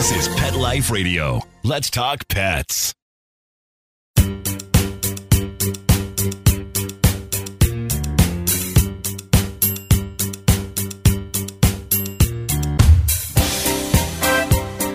This is Pet Life Radio. Let's talk pets.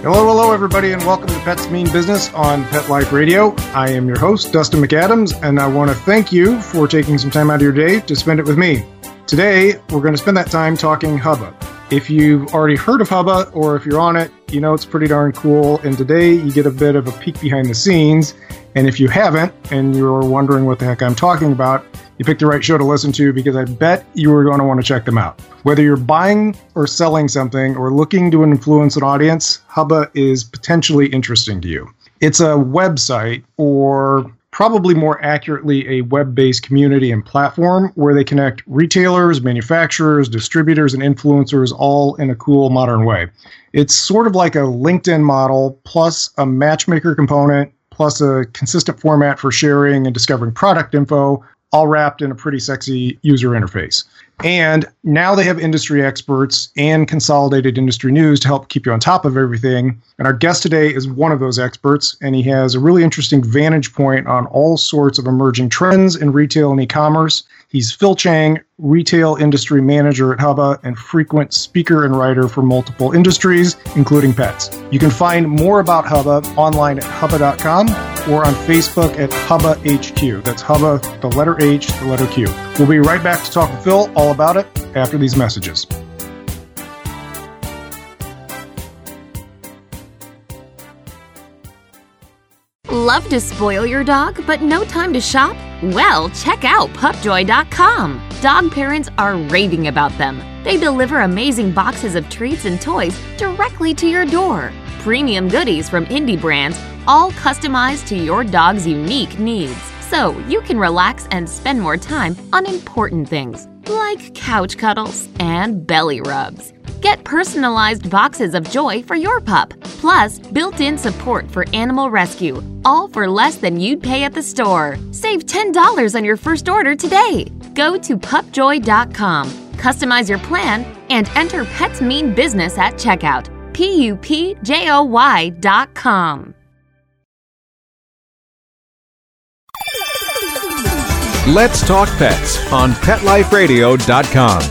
Hello, hello, everybody, and welcome to Pets Mean Business on Pet Life Radio. I am your host, Dustin McAdams, and I want to thank you for taking some time out of your day to spend it with me. Today, we're going to spend that time talking Hubba. If you've already heard of Hubba, or if you're on it, you know it's pretty darn cool. And today, you get a bit of a peek behind the scenes. And if you haven't, and you're wondering what the heck I'm talking about, you picked the right show to listen to because I bet you are going to want to check them out. Whether you're buying or selling something or looking to influence an audience, Hubba is potentially interesting to you. It's a website, or probably more accurately, a web based community and platform where they connect retailers, manufacturers, distributors, and influencers all in a cool modern way. It's sort of like a LinkedIn model plus a matchmaker component plus a consistent format for sharing and discovering product info all wrapped in a pretty sexy user interface. And now they have industry experts and consolidated industry news to help keep you on top of everything. And our guest today is one of those experts, and he has a really interesting vantage point on all sorts of emerging trends in retail and e commerce. He's Phil Chang, retail industry manager at Hubba and frequent speaker and writer for multiple industries, including pets. You can find more about Hubba online at hubba.com or on Facebook at Hubba HQ. That's Hubba, the letter H, the letter Q. We'll be right back to talk with Phil all about it after these messages. Love to spoil your dog, but no time to shop? Well, check out pupjoy.com. Dog parents are raving about them. They deliver amazing boxes of treats and toys directly to your door. Premium goodies from indie brands, all customized to your dog's unique needs. So you can relax and spend more time on important things like couch cuddles and belly rubs. Get personalized boxes of joy for your pup, plus built in support for animal rescue, all for less than you'd pay at the store. Save $10 on your first order today. Go to pupjoy.com, customize your plan, and enter Pets Mean Business at checkout. P U P J O Y.com. Let's Talk Pets on PetLifeRadio.com.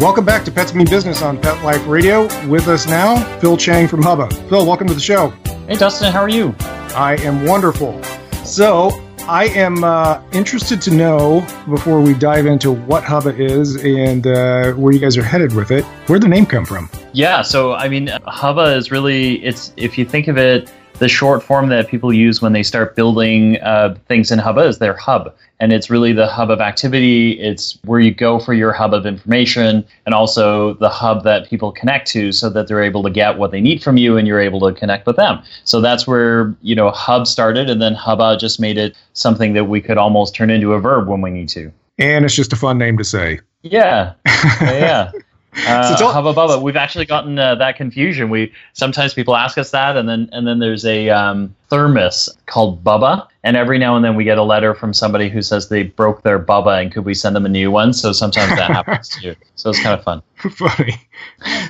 Welcome back to Pets Mean Business on Pet Life Radio. With us now, Phil Chang from Hubba. Phil, welcome to the show. Hey, Dustin, how are you? I am wonderful. So, I am uh, interested to know before we dive into what Hubba is and uh, where you guys are headed with it. Where'd the name come from? Yeah, so I mean, Hubba is really it's if you think of it, the short form that people use when they start building uh, things in Hubba is their hub, and it's really the hub of activity. It's where you go for your hub of information, and also the hub that people connect to, so that they're able to get what they need from you, and you're able to connect with them. So that's where you know Hub started, and then Hubba just made it something that we could almost turn into a verb when we need to. And it's just a fun name to say. Yeah, yeah. Uh, So Hubba Bubba. We've actually gotten uh, that confusion. We sometimes people ask us that, and then and then there's a um, thermos called Bubba, and every now and then we get a letter from somebody who says they broke their Bubba, and could we send them a new one? So sometimes that happens too. So it's kind of fun. Funny.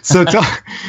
So tell,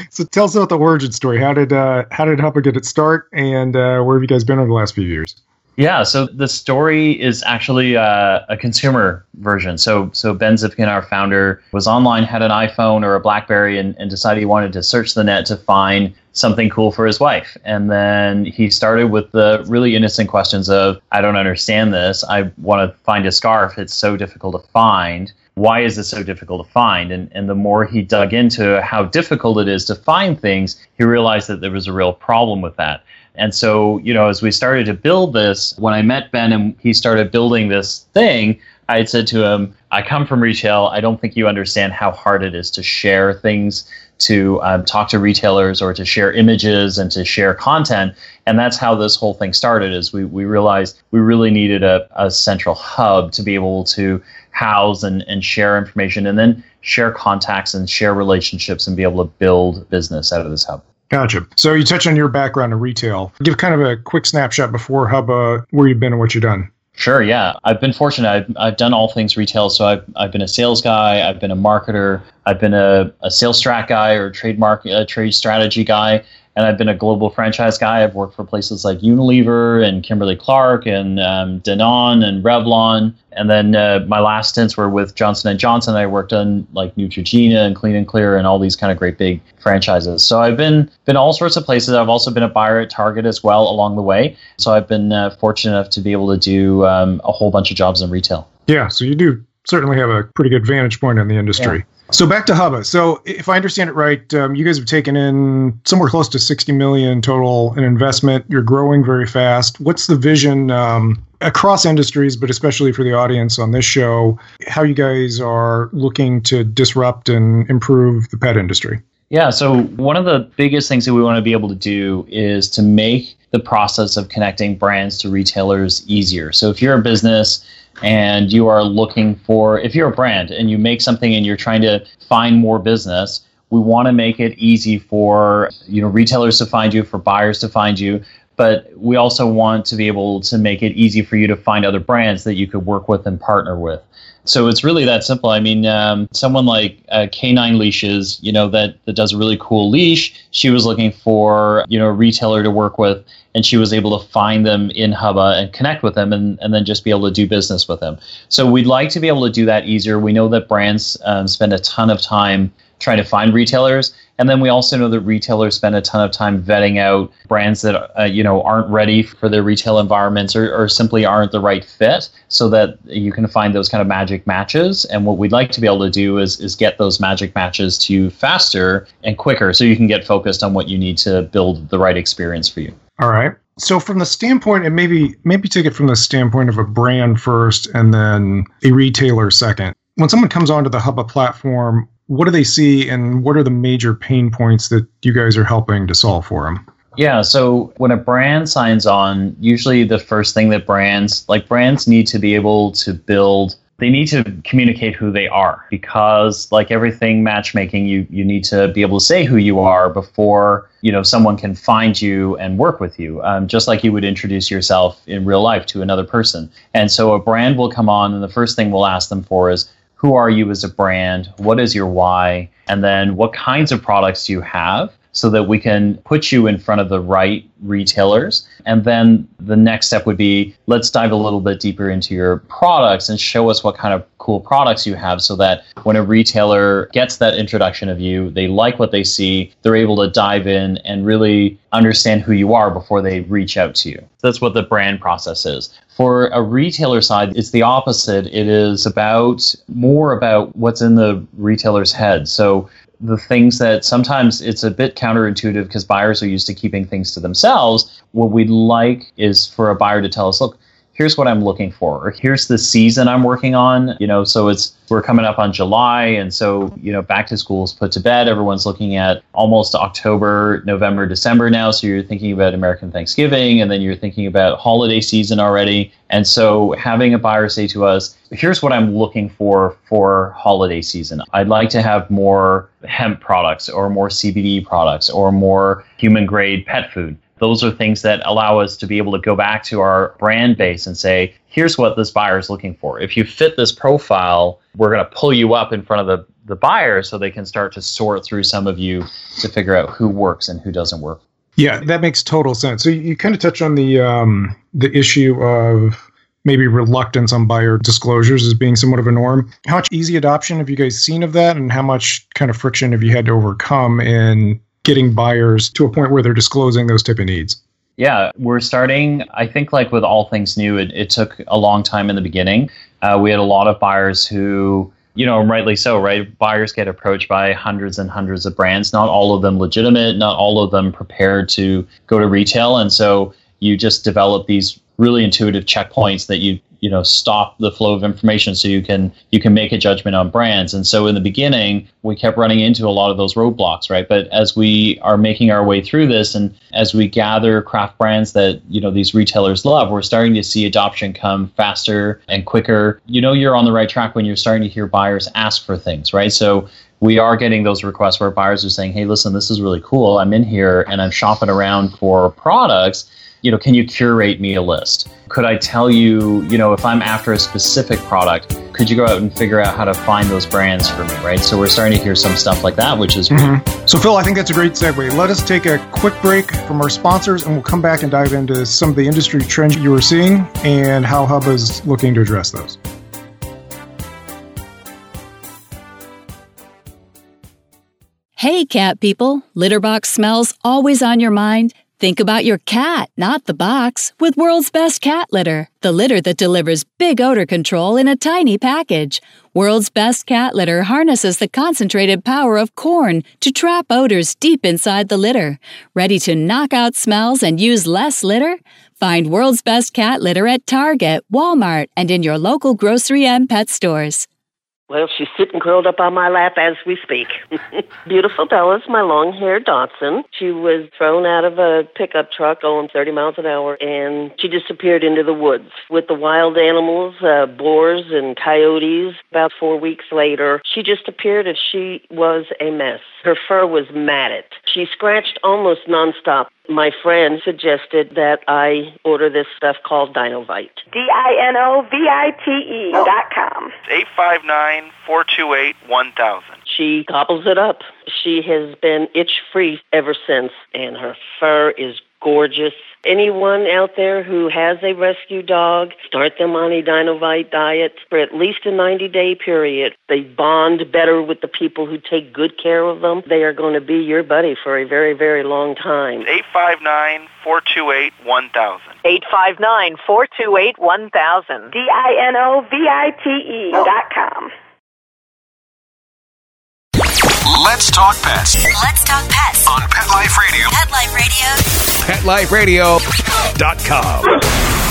so tell us about the origin story. How did uh, how did Hubba get its start, and uh, where have you guys been over the last few years? Yeah, so the story is actually uh, a consumer version. So, so Ben Zipkin, our founder, was online, had an iPhone or a BlackBerry, and, and decided he wanted to search the net to find something cool for his wife. And then he started with the really innocent questions of, I don't understand this. I want to find a scarf. It's so difficult to find. Why is it so difficult to find? And, and the more he dug into how difficult it is to find things, he realized that there was a real problem with that. And so, you know, as we started to build this, when I met Ben and he started building this thing, I had said to him, I come from retail. I don't think you understand how hard it is to share things, to um, talk to retailers or to share images and to share content. And that's how this whole thing started is we, we realized we really needed a, a central hub to be able to house and, and share information and then share contacts and share relationships and be able to build business out of this hub. Gotcha. So you touch on your background in retail. Give kind of a quick snapshot before Hubba, where you've been and what you've done. Sure, yeah. I've been fortunate. I've, I've done all things retail. So I've, I've been a sales guy, I've been a marketer, I've been a, a sales strat guy or trademark a uh, trade strategy guy and I've been a global franchise guy. I've worked for places like Unilever and Kimberly Clark and um, Danone and Revlon. And then uh, my last stints were with Johnson and Johnson. I worked on like Neutrogena and Clean and Clear and all these kind of great big franchises. So I've been been all sorts of places. I've also been a buyer at Target as well along the way. So I've been uh, fortunate enough to be able to do um, a whole bunch of jobs in retail. Yeah, so you do certainly have a pretty good vantage point in the industry. Yeah. So back to Hubba. So if I understand it right, um, you guys have taken in somewhere close to 60 million total in investment. You're growing very fast. What's the vision um, across industries, but especially for the audience on this show, how you guys are looking to disrupt and improve the pet industry? Yeah, so one of the biggest things that we want to be able to do is to make the process of connecting brands to retailers easier. So if you're a business and you are looking for, if you're a brand and you make something and you're trying to find more business, we want to make it easy for you know retailers to find you, for buyers to find you, but we also want to be able to make it easy for you to find other brands that you could work with and partner with. So it's really that simple. I mean, um, someone like uh, K9 Leashes, you know, that, that does a really cool leash. She was looking for, you know, a retailer to work with, and she was able to find them in Hubba and connect with them and, and then just be able to do business with them. So we'd like to be able to do that easier. We know that brands um, spend a ton of time trying to find retailers. And then we also know that retailers spend a ton of time vetting out brands that uh, you know aren't ready for their retail environments or, or simply aren't the right fit, so that you can find those kind of magic matches. And what we'd like to be able to do is is get those magic matches to you faster and quicker, so you can get focused on what you need to build the right experience for you. All right. So from the standpoint, and maybe maybe take it from the standpoint of a brand first, and then a retailer second. When someone comes onto the Hubba platform, what do they see and what are the major pain points that you guys are helping to solve for them? Yeah, so when a brand signs on, usually the first thing that brands, like brands need to be able to build they need to communicate who they are because like everything matchmaking you you need to be able to say who you are before you know someone can find you and work with you um, just like you would introduce yourself in real life to another person and so a brand will come on and the first thing we'll ask them for is who are you as a brand? What is your why? And then what kinds of products do you have? so that we can put you in front of the right retailers. And then the next step would be let's dive a little bit deeper into your products and show us what kind of cool products you have so that when a retailer gets that introduction of you, they like what they see, they're able to dive in and really understand who you are before they reach out to you. That's what the brand process is. For a retailer side, it's the opposite. It is about more about what's in the retailer's head. So the things that sometimes it's a bit counterintuitive because buyers are used to keeping things to themselves. What we'd like is for a buyer to tell us, look, here's what I'm looking for, or here's the season I'm working on. You know, so it's we're coming up on July, and so you know, back to school is put to bed. Everyone's looking at almost October, November, December now. So you're thinking about American Thanksgiving, and then you're thinking about holiday season already. And so having a buyer say to us, here's what I'm looking for for holiday season. I'd like to have more hemp products, or more CBD products, or more human grade pet food those are things that allow us to be able to go back to our brand base and say, here's what this buyer is looking for. If you fit this profile, we're going to pull you up in front of the, the buyer so they can start to sort through some of you to figure out who works and who doesn't work. Yeah, that makes total sense. So you, you kind of touch on the um, the issue of maybe reluctance on buyer disclosures as being somewhat of a norm. How much easy adoption have you guys seen of that, and how much kind of friction have you had to overcome in getting buyers to a point where they're disclosing those type of needs? Yeah, we're starting. I think, like with all things new, it, it took a long time in the beginning. Uh, we had a lot of buyers who, you know, rightly so, right? Buyers get approached by hundreds and hundreds of brands, not all of them legitimate, not all of them prepared to go to retail. And so you just develop these really intuitive checkpoints that you you know stop the flow of information so you can you can make a judgment on brands. And so in the beginning we kept running into a lot of those roadblocks right? But as we are making our way through this and as we gather craft brands that you know these retailers love we're starting to see adoption come faster and quicker. You know you're on the right track when you're starting to hear buyers ask for things right? So we are getting those requests where buyers are saying hey listen this is really cool. I'm in here and i'm shopping around for products you know, can you curate me a list? Could I tell you, you know, if I'm after a specific product, could you go out and figure out how to find those brands for me, right? So we're starting to hear some stuff like that, which is mm-hmm. So Phil, I think that's a great segue. Let us take a quick break from our sponsors and we'll come back and dive into some of the industry trends you are seeing and how Hub is looking to address those. Hey, cat people. Litter box smells always on your mind? Think about your cat, not the box, with World's Best Cat Litter, the litter that delivers big odor control in a tiny package. World's Best Cat Litter harnesses the concentrated power of corn to trap odors deep inside the litter. Ready to knock out smells and use less litter? Find World's Best Cat Litter at Target, Walmart, and in your local grocery and pet stores. Well, she's sitting curled up on my lap as we speak. Beautiful Bella's my long haired Dachshund. She was thrown out of a pickup truck going 30 miles an hour and she disappeared into the woods with the wild animals, uh, boars and coyotes. About four weeks later, she just appeared and she was a mess. Her fur was matted. She scratched almost nonstop. My friend suggested that I order this stuff called Dinovite. D I N O V I T E oh. dot com. 859 428 1000. She gobbles it up. She has been itch free ever since, and her fur is gorgeous. Anyone out there who has a rescue dog, start them on a Dinovite diet for at least a 90 day period. They bond better with the people who take good care of them. They are going to be your buddy for a very, very long time. 859 428 1000. 859 428 1000. D I N O V I T E dot com. Let's talk pets Let's talk pets. on Pet Life Radio. Pet Life Radio. PetLifeRadio.com.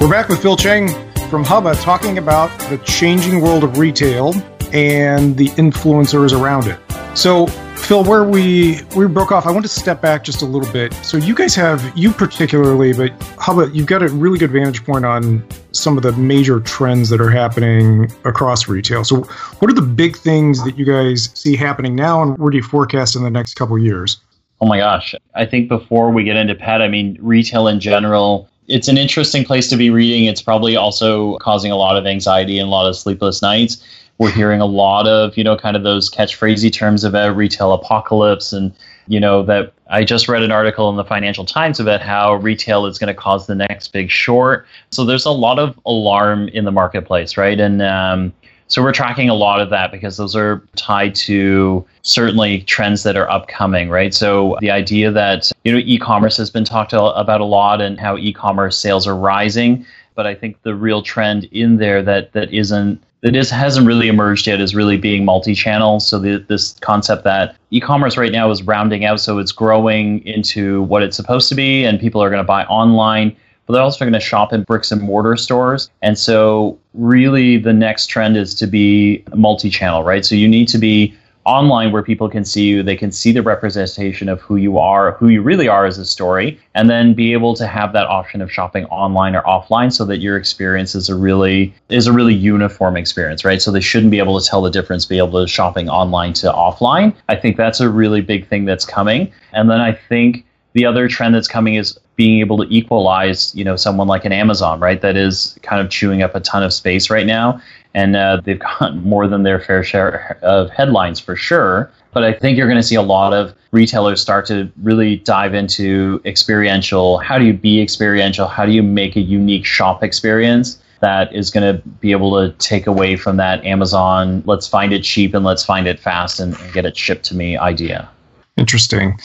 We're back with Phil Chang from Hubba talking about the changing world of retail and the influencers around it. So, Phil, where we we broke off, I want to step back just a little bit. So, you guys have you particularly, but how about you've got a really good vantage point on some of the major trends that are happening across retail. So, what are the big things that you guys see happening now, and where do you forecast in the next couple years? Oh my gosh. I think before we get into pet, I mean, retail in general, it's an interesting place to be reading. It's probably also causing a lot of anxiety and a lot of sleepless nights. We're hearing a lot of, you know, kind of those catchphrasy terms about retail apocalypse. And, you know, that I just read an article in the Financial Times about how retail is going to cause the next big short. So there's a lot of alarm in the marketplace, right? And, um, so we're tracking a lot of that because those are tied to certainly trends that are upcoming, right? So the idea that you know e-commerce has been talked about a lot and how e-commerce sales are rising, but I think the real trend in there that that isn't that is hasn't really emerged yet is really being multi-channel. So the, this concept that e-commerce right now is rounding out, so it's growing into what it's supposed to be, and people are going to buy online but they're also going to shop in bricks and mortar stores. And so, really, the next trend is to be multi channel, right? So, you need to be online where people can see you, they can see the representation of who you are, who you really are as a story, and then be able to have that option of shopping online or offline so that your experience is a really is a really uniform experience, right? So they shouldn't be able to tell the difference, be able to shopping online to offline. I think that's a really big thing that's coming. And then I think the other trend that's coming is being able to equalize, you know, someone like an Amazon, right? That is kind of chewing up a ton of space right now, and uh, they've got more than their fair share of headlines for sure. But I think you're going to see a lot of retailers start to really dive into experiential. How do you be experiential? How do you make a unique shop experience? That is going to be able to take away from that Amazon, let's find it cheap and let's find it fast and, and get it shipped to me idea. Interesting.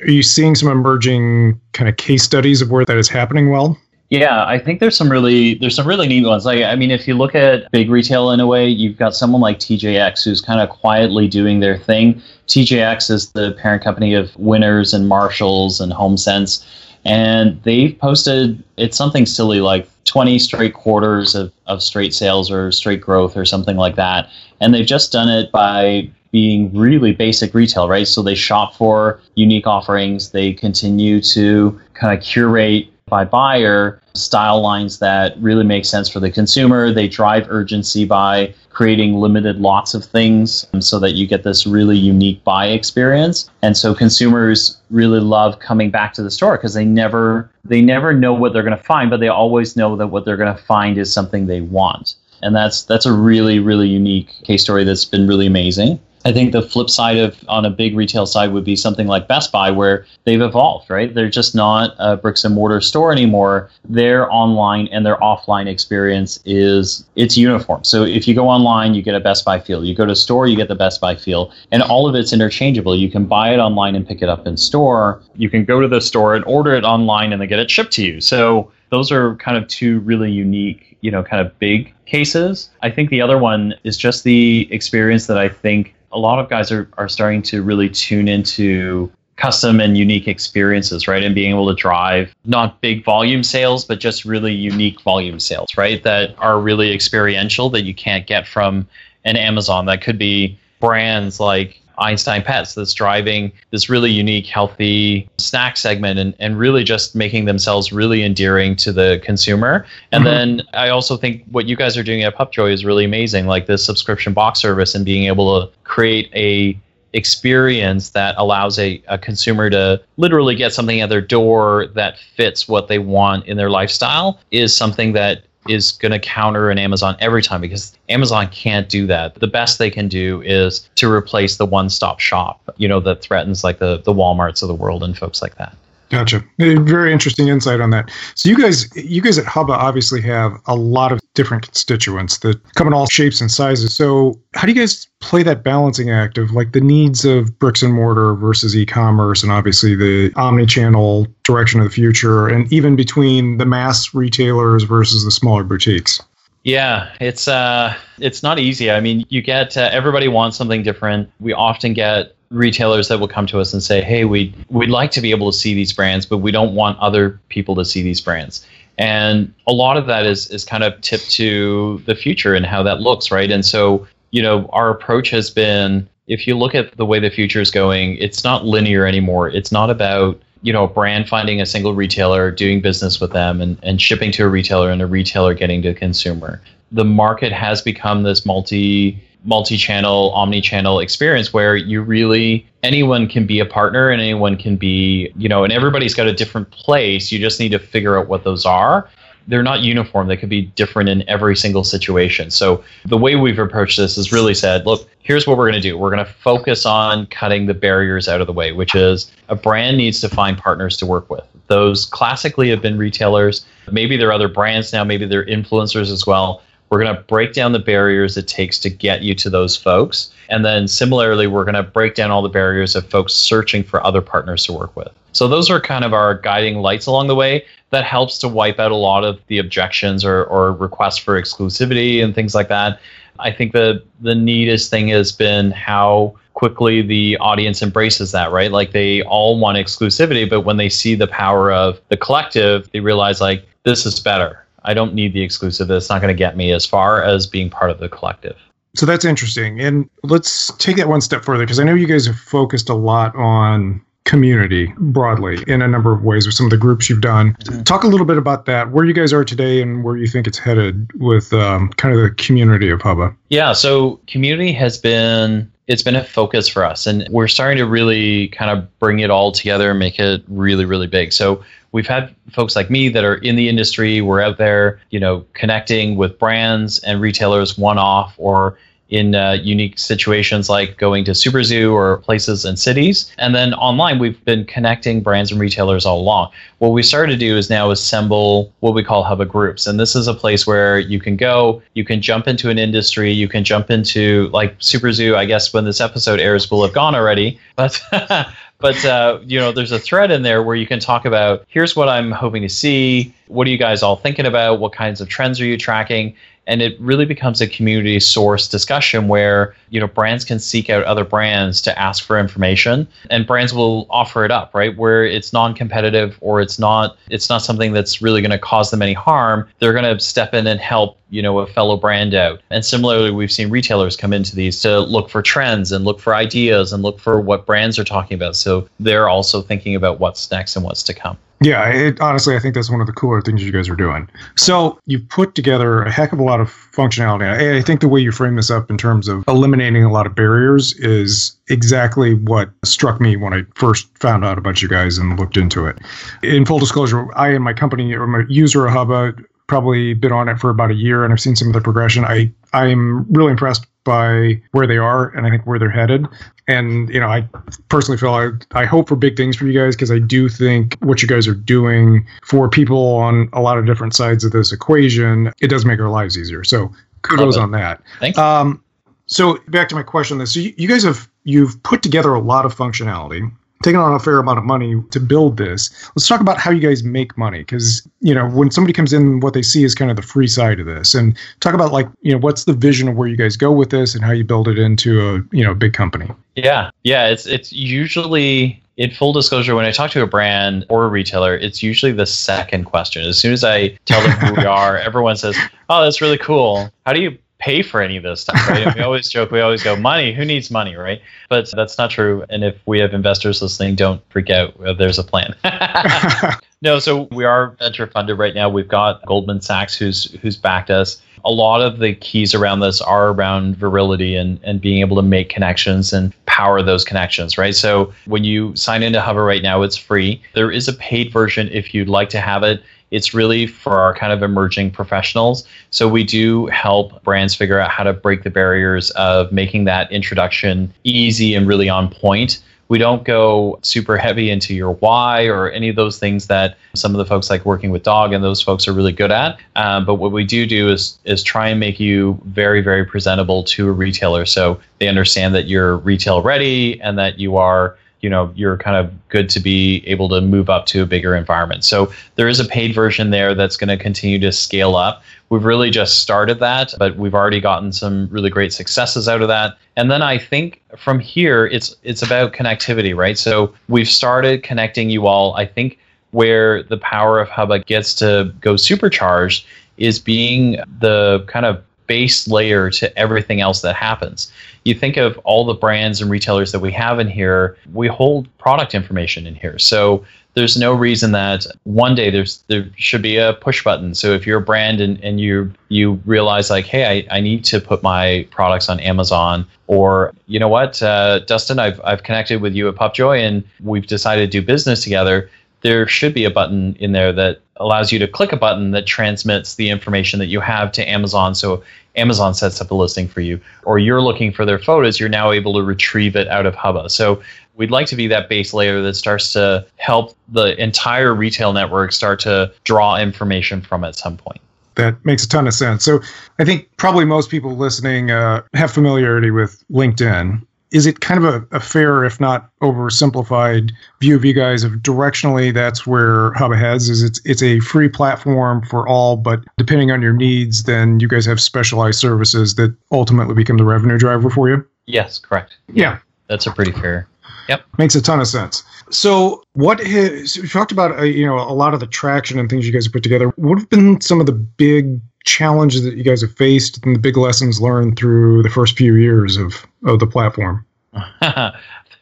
Are you seeing some emerging kind of case studies of where that is happening well? Yeah, I think there's some really there's some really neat ones. Like I mean, if you look at big retail in a way, you've got someone like TJX who's kind of quietly doing their thing. TJX is the parent company of Winners and Marshalls and HomeSense, and they've posted it's something silly like 20 straight quarters of, of straight sales or straight growth or something like that. And they've just done it by being really basic retail, right? So they shop for unique offerings. They continue to kind of curate by buyer style lines that really make sense for the consumer. They drive urgency by creating limited lots of things um, so that you get this really unique buy experience. And so consumers really love coming back to the store because they never they never know what they're going to find, but they always know that what they're going to find is something they want. And that's that's a really really unique case story that's been really amazing. I think the flip side of on a big retail side would be something like Best Buy, where they've evolved, right? They're just not a bricks and mortar store anymore. Their online and their offline experience is it's uniform. So if you go online, you get a Best Buy feel. You go to store, you get the Best Buy feel, and all of it's interchangeable. You can buy it online and pick it up in store. You can go to the store and order it online, and then get it shipped to you. So those are kind of two really unique, you know, kind of big cases. I think the other one is just the experience that I think a lot of guys are, are starting to really tune into custom and unique experiences, right? And being able to drive not big volume sales, but just really unique volume sales, right? That are really experiential that you can't get from an Amazon. That could be brands like Einstein Pets that's driving this really unique, healthy snack segment and, and really just making themselves really endearing to the consumer. And mm-hmm. then I also think what you guys are doing at Pupjoy is really amazing, like this subscription box service and being able to create a experience that allows a, a consumer to literally get something at their door that fits what they want in their lifestyle is something that is going to counter an Amazon every time because Amazon can't do that. The best they can do is to replace the one-stop shop, you know, that threatens like the the Walmarts of the world and folks like that. Gotcha. Very interesting insight on that. So you guys, you guys at Hubba obviously have a lot of different constituents that come in all shapes and sizes. So how do you guys play that balancing act of like the needs of bricks and mortar versus e-commerce, and obviously the omni-channel direction of the future, and even between the mass retailers versus the smaller boutiques? Yeah, it's uh, it's not easy. I mean, you get uh, everybody wants something different. We often get retailers that will come to us and say, "Hey, we we'd like to be able to see these brands, but we don't want other people to see these brands." And a lot of that is is kind of tipped to the future and how that looks, right? And so, you know, our approach has been if you look at the way the future is going, it's not linear anymore. It's not about you know a brand finding a single retailer, doing business with them, and, and shipping to a retailer, and a retailer getting to a consumer. The market has become this multi multi-channel omni-channel experience where you really anyone can be a partner and anyone can be you know and everybody's got a different place. You just need to figure out what those are. They're not uniform. They could be different in every single situation. So the way we've approached this is really said look here's what we're going to do. We're going to focus on cutting the barriers out of the way which is a brand needs to find partners to work with. Those classically have been retailers. Maybe they're other brands now. Maybe they're influencers as well we're going to break down the barriers it takes to get you to those folks. And then similarly, we're going to break down all the barriers of folks searching for other partners to work with. So those are kind of our guiding lights along the way. That helps to wipe out a lot of the objections or, or requests for exclusivity and things like that. I think the the neatest thing has been how quickly the audience embraces that, right? Like they all want exclusivity, but when they see the power of the collective, they realize like this is better I don't need the exclusive. That's not going to get me as far as being part of the collective. So that's interesting. And let's take that one step further because I know you guys have focused a lot on community broadly in a number of ways with some of the groups you've done. Mm-hmm. Talk a little bit about that, where you guys are today and where you think it's headed with um, kind of the community of Hubba. Yeah, so community has been it's been a focus for us and we're starting to really kind of bring it all together and make it really really big. So we've had folks like me that are in the industry. We're out there, you know, connecting with brands and retailers one off or in uh, unique situations like going to Super Zoo or places and cities. And then online, we've been connecting brands and retailers all along. What we started to do is now assemble what we call Hubba groups. And this is a place where you can go, you can jump into an industry, you can jump into like Super Zoo. I guess when this episode airs, will have gone already. But but uh, you know, there's a thread in there where you can talk about here's what I'm hoping to see. What are you guys all thinking about? What kinds of trends are you tracking? And it really becomes a community source discussion where you know brands can seek out other brands to ask for information and brands will offer it up right? Where it's non-competitive or it's not it's not something that's really going to cause them any harm they're going to step in and help you know a fellow brand out. And similarly we've seen retailers come into these to look for trends and look for ideas and look for what brands are talking about. So they're also thinking about what's next and what's to come yeah, it, honestly, I think that's one of the cooler things you guys are doing. So you've put together a heck of a lot of functionality. I, I think the way you frame this up in terms of eliminating a lot of barriers is exactly what struck me when I first found out about you guys and looked into it. In full disclosure, I and my company, I'm a user of Hubba, probably been on it for about a year and I've seen some of the progression. I I'm really impressed by where they are and I think where they're headed. And you know, I personally feel I I hope for big things for you guys because I do think what you guys are doing for people on a lot of different sides of this equation, it does make our lives easier. So kudos on that. Thank you. Um, so back to my question. This so you, you guys have you've put together a lot of functionality taken on a fair amount of money to build this. Let's talk about how you guys make money because, you know, when somebody comes in, what they see is kind of the free side of this. And talk about like, you know, what's the vision of where you guys go with this and how you build it into a, you know, big company. Yeah. Yeah, it's it's usually in full disclosure, when I talk to a brand or a retailer, it's usually the second question. As soon as I tell them who we are, everyone says, "Oh, that's really cool. How do you pay for any of this stuff, right? we always joke, we always go, money, who needs money, right? But that's not true. And if we have investors listening, don't freak out. Uh, there's a plan. no, so we are venture funded right now. We've got Goldman Sachs who's who's backed us. A lot of the keys around this are around virility and, and being able to make connections and power those connections, right? So when you sign into Hubba right now, it's free. There is a paid version if you'd like to have it. It's really for our kind of emerging professionals. So we do help brands figure out how to break the barriers of making that introduction easy and really on point. We don't go super heavy into your why or any of those things that some of the folks like working with dog and those folks are really good at. Um, but what we do do is is try and make you very very presentable to a retailer, so they understand that you're retail ready and that you are you know you're kind of good to be able to move up to a bigger environment. So there is a paid version there that's going to continue to scale up. We've really just started that but we've already gotten some really great successes out of that. And then i think from here it's it's about connectivity right? So we've started connecting you all. I think where the power of hubba gets to go supercharged is being the kind of base layer to everything else that happens. You think of all the brands and retailers that we have in here, we hold product information in here. So there's no reason that one day there's there should be a push button. So if you're a brand and, and you you realize like, hey, I, I need to put my products on Amazon, or you know what, uh, Dustin, I've I've connected with you at Pupjoy and we've decided to do business together there should be a button in there that allows you to click a button that transmits the information that you have to Amazon. So Amazon sets up a listing for you, or you're looking for their photos, you're now able to retrieve it out of Hubba. So we'd like to be that base layer that starts to help the entire retail network start to draw information from at some point. That makes a ton of sense. So I think probably most people listening uh, have familiarity with LinkedIn is it kind of a, a, fair, if not oversimplified, view of you guys of directionally that's where Hubba heads? Is it's it's a free platform for all, but depending on your needs, then you guys have specialized services that ultimately become the revenue driver for you. Yes, correct. Yeah, that's a pretty fair. Yep, makes a ton of sense. So, what has we talked about? Uh, you know, a lot of the traction and things you guys have put together. What have been some of the big challenges that you guys have faced and the big lessons learned through the first few years of, of the platform?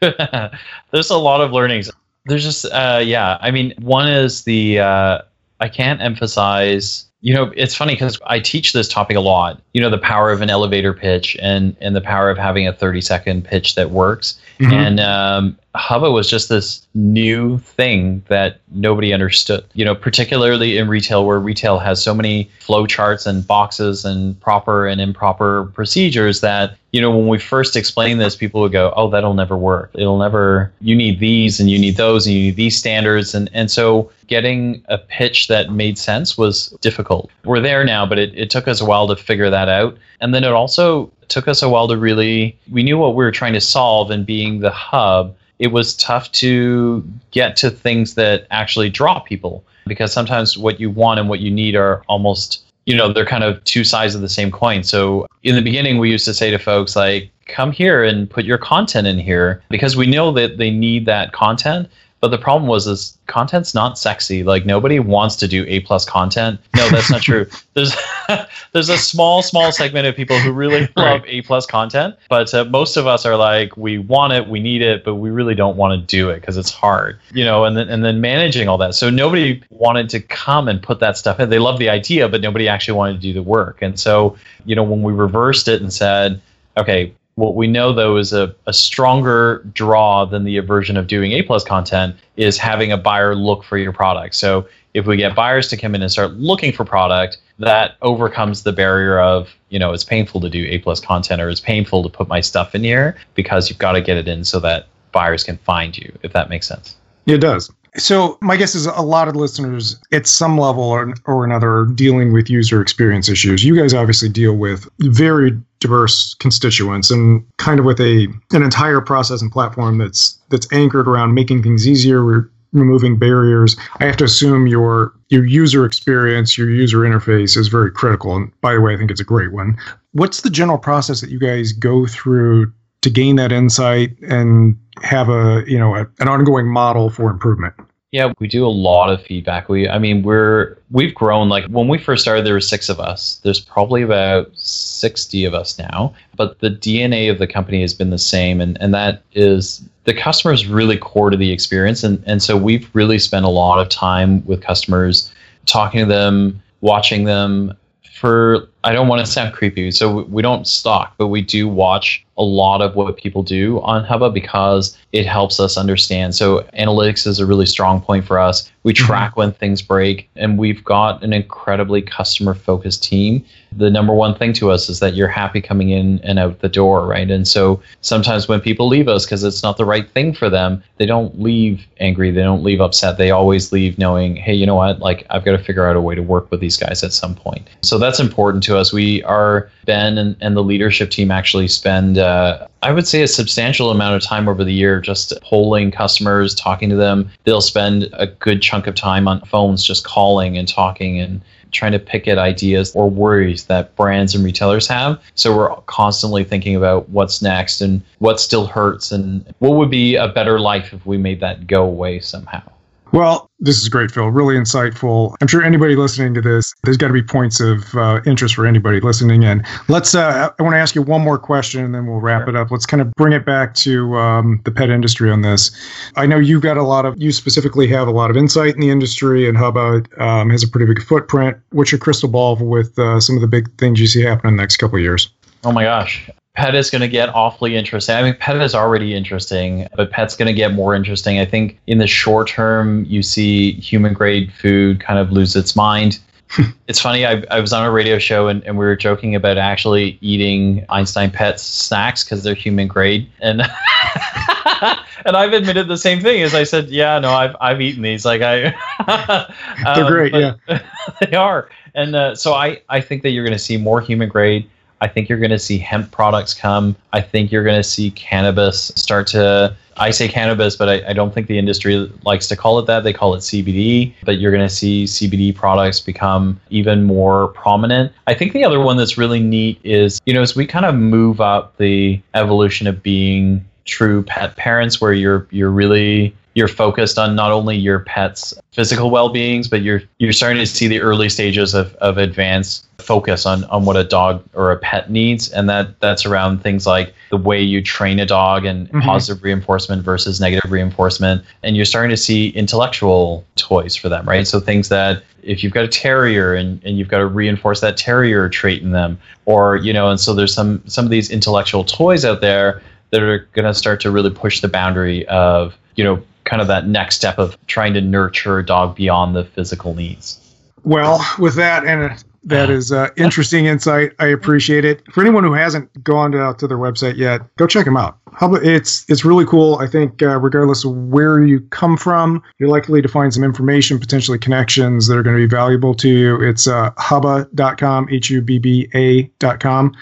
There's a lot of learnings. There's just, uh, yeah, I mean, one is the, uh, I can't emphasize you know it's funny because i teach this topic a lot you know the power of an elevator pitch and and the power of having a 30 second pitch that works mm-hmm. and um, Hubba was just this new thing that nobody understood. You know, particularly in retail, where retail has so many flow charts and boxes and proper and improper procedures that you know when we first explained this, people would go, "Oh, that'll never work. It'll never. You need these and you need those and you need these standards." And and so getting a pitch that made sense was difficult. We're there now, but it, it took us a while to figure that out. And then it also took us a while to really we knew what we were trying to solve and being the hub it was tough to get to things that actually draw people because sometimes what you want and what you need are almost you know they're kind of two sides of the same coin. So in the beginning we used to say to folks like come here and put your content in here because we know that they need that content but the problem was is content's not sexy. Like nobody wants to do A plus content. No, that's not true. There's there's a small small segment of people who really love A plus content, but uh, most of us are like we want it, we need it, but we really don't want to do it because it's hard. You know, and then and then managing all that. So nobody wanted to come and put that stuff in. They love the idea, but nobody actually wanted to do the work. And so you know when we reversed it and said, okay, what we know though is a, a stronger draw than the aversion of doing A plus content is having a buyer look for your product. So if we get buyers to come in and start looking for product, that overcomes the barrier of, you know, it's painful to do A plus content or it's painful to put my stuff in here because you've got to get it in so that buyers can find you, if that makes sense. It does. So my guess is a lot of listeners at some level or, or another are dealing with user experience issues. You guys obviously deal with very diverse constituents and kind of with a an entire process and platform that's that's anchored around making things easier, re- removing barriers. I have to assume your your user experience, your user interface is very critical. And by the way, I think it's a great one. What's the general process that you guys go through to gain that insight and have a you know a, an ongoing model for improvement. Yeah we do a lot of feedback. We i mean we're we've grown like when we first started there were six of us. There's probably about 60 of us now but the dna of the company has been the same and and that is the customer is really core to the experience and and so we've really spent a lot of time with customers talking to them watching them for I don't want to sound creepy, so we don't stalk, but we do watch a lot of what people do on Hubba because it helps us understand. So analytics is a really strong point for us. We mm-hmm. track when things break, and we've got an incredibly customer focused team. The number one thing to us is that you're happy coming in and out the door, right? And so sometimes when people leave us because it's not the right thing for them, they don't leave angry, they don't leave upset. They always leave knowing, hey, you know what? Like I've got to figure out a way to work with these guys at some point. So that's important to us. We are Ben and, and the leadership team actually spend, uh, I would say, a substantial amount of time over the year just polling customers, talking to them. They'll spend a good chunk of time on phones just calling and talking and trying to pick at ideas or worries that brands and retailers have. So we're constantly thinking about what's next and what still hurts and what would be a better life if we made that go away somehow. Well, this is great, Phil. Really insightful. I'm sure anybody listening to this, there's got to be points of uh, interest for anybody listening in. Let's. Uh, I want to ask you one more question, and then we'll wrap it up. Let's kind of bring it back to um, the pet industry on this. I know you've got a lot of. You specifically have a lot of insight in the industry, and Hubba um, has a pretty big footprint. What's your crystal ball with uh, some of the big things you see happening in the next couple of years? Oh my gosh. Pet is going to get awfully interesting. I mean, Pet is already interesting, but Pet's going to get more interesting. I think in the short term, you see human grade food kind of lose its mind. it's funny, I, I was on a radio show and, and we were joking about actually eating Einstein Pets snacks because they're human grade. And and I've admitted the same thing as I said, yeah, no, I've, I've eaten these. Like I, they're great. Um, yeah, they are. And uh, so I, I think that you're going to see more human grade I think you're going to see hemp products come. I think you're going to see cannabis start to. I say cannabis, but I, I, don't think the industry likes to call it that. They call it CBD, but you're going to see CBD products become even more prominent. I think the other one that's really neat is, you know, as we kind of move up the evolution of being true pet parents, where you're you're really you're focused on not only your pet's physical well-beings but you're you're starting to see the early stages of, of advanced focus on on what a dog or a pet needs. And that that's around things like the way you train a dog and mm-hmm. positive reinforcement versus negative reinforcement. And you're starting to see intellectual toys for them right? So things that if you've got a terrier and, and you've got to reinforce that terrier trait in them or you know and so there's some some of these intellectual toys out there that are going to start to really push the boundary of you know kind of that next step of trying to nurture a dog beyond the physical needs. Well, with that and that is uh, interesting insight. I appreciate it. For anyone who hasn't gone to, to their website yet, go check them out. It's it's really cool. I think uh, regardless of where you come from, you're likely to find some information, potentially connections that are going to be valuable to you. It's uh, hubba.com, H U B B A.com.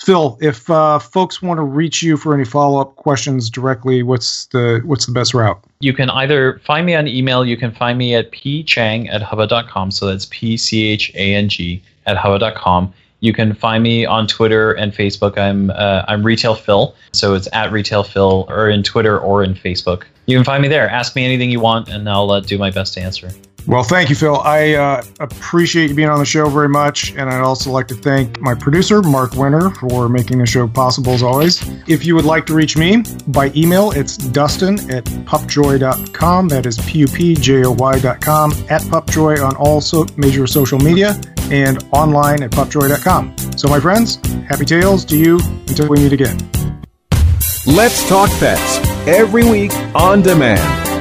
Phil, if uh, folks want to reach you for any follow up questions directly, what's the what's the best route? You can either find me on email. You can find me at pchang at hubba.com. So that's p c h a n g at hubba.com. You can find me on Twitter and Facebook. I'm uh, I'm Retail Phil, so it's at Retail Phil, or in Twitter or in Facebook. You can find me there. Ask me anything you want, and I'll uh, do my best to answer. Well, thank you, Phil. I uh, appreciate you being on the show very much. And I'd also like to thank my producer, Mark Winter, for making the show possible as always. If you would like to reach me by email, it's Dustin at pupjoy.com. That is P U P J O Y.com, at pupjoy on all so- major social media and online at pupjoy.com. So, my friends, happy tales to you until we meet again. Let's Talk Pets every week on demand,